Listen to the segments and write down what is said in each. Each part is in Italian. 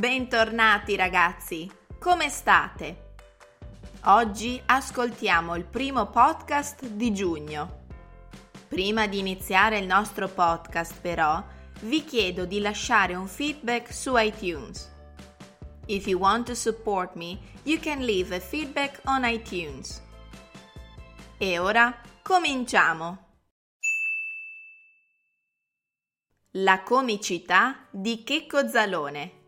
Bentornati ragazzi, come state? Oggi ascoltiamo il primo podcast di giugno. Prima di iniziare il nostro podcast però vi chiedo di lasciare un feedback su iTunes. If you want to support me, you can leave a feedback on iTunes. E ora cominciamo! La comicità di Checco Zalone.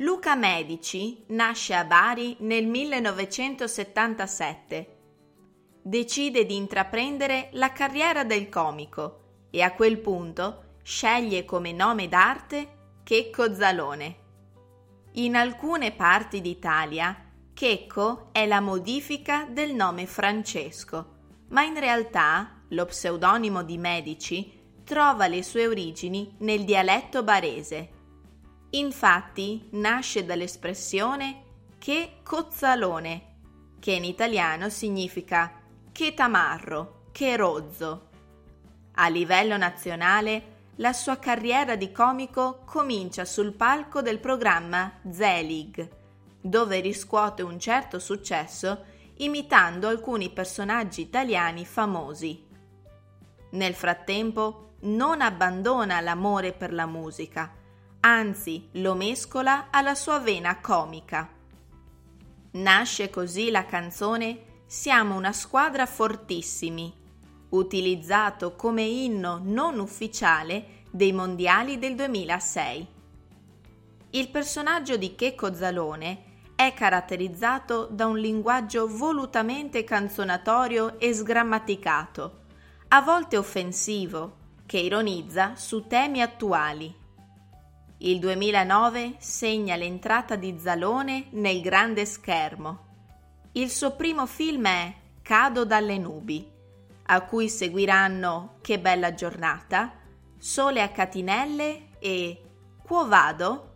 Luca Medici nasce a Bari nel 1977. Decide di intraprendere la carriera del comico e a quel punto sceglie come nome d'arte Checco Zalone. In alcune parti d'Italia Checco è la modifica del nome Francesco, ma in realtà lo pseudonimo di Medici trova le sue origini nel dialetto barese. Infatti nasce dall'espressione che cozzalone, che in italiano significa che tamarro, che rozzo. A livello nazionale la sua carriera di comico comincia sul palco del programma Zelig, dove riscuote un certo successo imitando alcuni personaggi italiani famosi. Nel frattempo non abbandona l'amore per la musica, anzi lo mescola alla sua vena comica. Nasce così la canzone Siamo una squadra fortissimi, utilizzato come inno non ufficiale dei mondiali del 2006. Il personaggio di Checco Zalone è caratterizzato da un linguaggio volutamente canzonatorio e sgrammaticato, a volte offensivo, che ironizza su temi attuali. Il 2009 segna l'entrata di Zalone nel grande schermo. Il suo primo film è Cado dalle nubi, a cui seguiranno Che bella giornata, Sole a catinelle e Quo vado?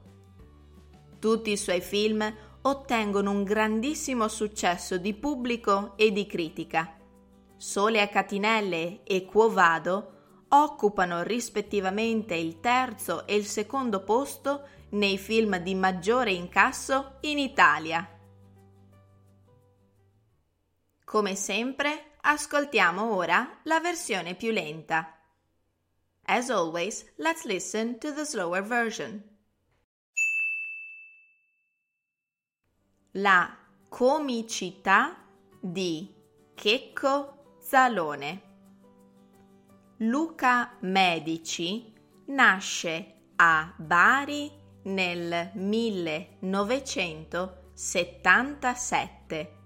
Tutti i suoi film ottengono un grandissimo successo di pubblico e di critica. Sole a catinelle e Quo vado occupano rispettivamente il terzo e il secondo posto nei film di maggiore incasso in Italia. Come sempre, ascoltiamo ora la versione più lenta. As always, let's listen to the slower version. La comicità di Checco Zalone. Luca Medici nasce a Bari nel 1977.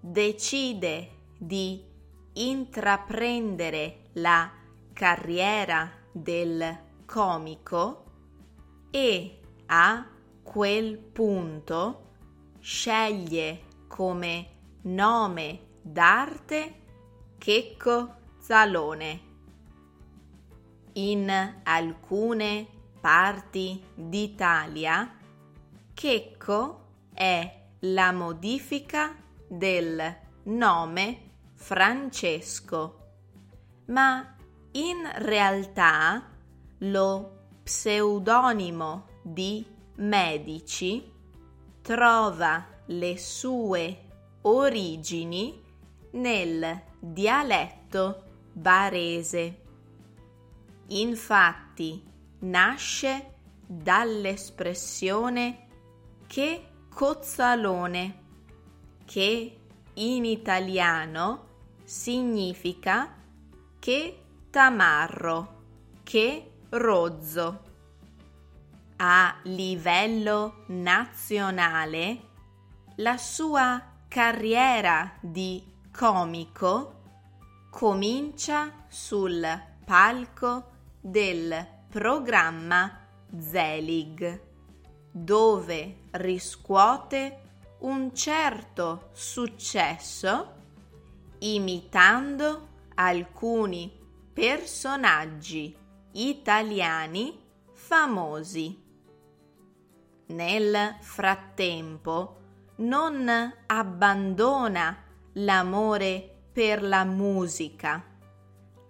Decide di intraprendere la carriera del comico e a quel punto sceglie come nome d'arte Checco salone. In alcune parti d'Italia, Checco è la modifica del nome Francesco, ma in realtà lo pseudonimo di Medici trova le sue origini nel dialetto barese. Infatti nasce dall'espressione che cozzalone, che in italiano significa che tamarro, che rozzo. A livello nazionale la sua carriera di comico comincia sul palco del programma Zelig, dove riscuote un certo successo imitando alcuni personaggi italiani famosi. Nel frattempo non abbandona l'amore per la musica,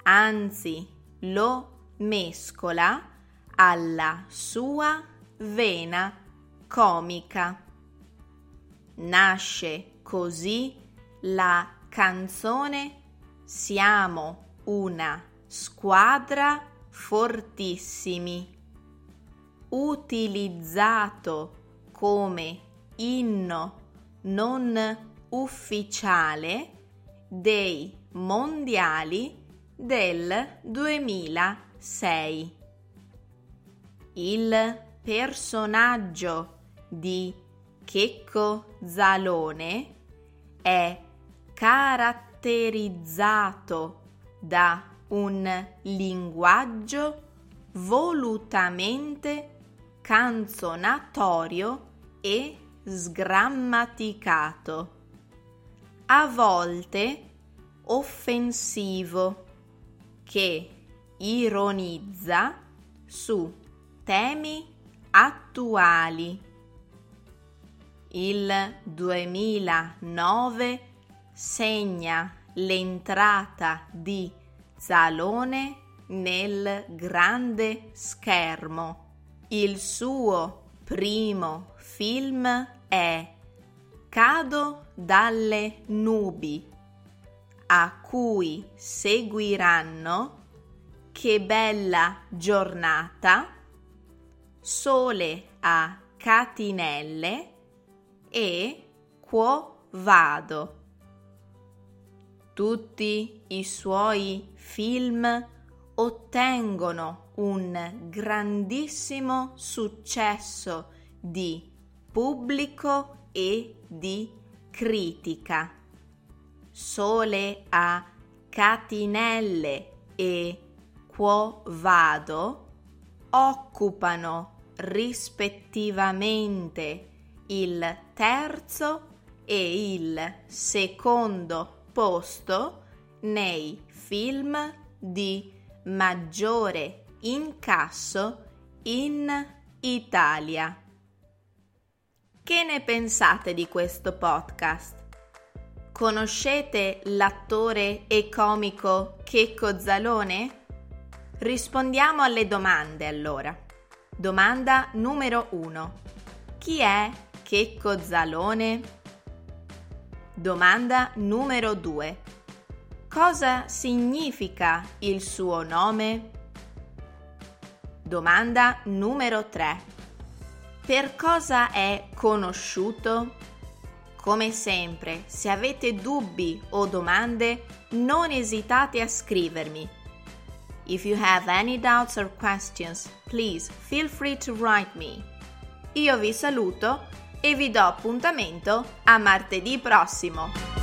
anzi lo mescola alla sua vena comica. Nasce così la canzone Siamo una squadra fortissimi, utilizzato come inno non ufficiale dei mondiali del 2006. Il personaggio di Checco Zalone è caratterizzato da un linguaggio volutamente canzonatorio e sgrammaticato, a volte offensivo, che ironizza su temi attuali. Il 2009 segna l'entrata di Zalone nel grande schermo. Il suo primo film è Cado dalle nubi, a cui seguiranno Che bella giornata, Sole a catinelle e Quo vado. Tutti i suoi film ottengono un grandissimo successo di pubblico e di critica. Sole a catinelle e quo vado occupano rispettivamente il terzo e il secondo posto nei film di maggiore incasso in Italia. Che ne pensate di questo podcast? Conoscete l'attore e comico Checco Zalone? Rispondiamo alle domande allora. Domanda numero 1. Chi è Checco Zalone? Domanda numero 2. Cosa significa il suo nome? Domanda numero 3. Per cosa è conosciuto? Come sempre, se avete dubbi o domande, non esitate a scrivermi. If you have any doubts or questions, please feel free to write me. Io vi saluto e vi do appuntamento a martedì prossimo.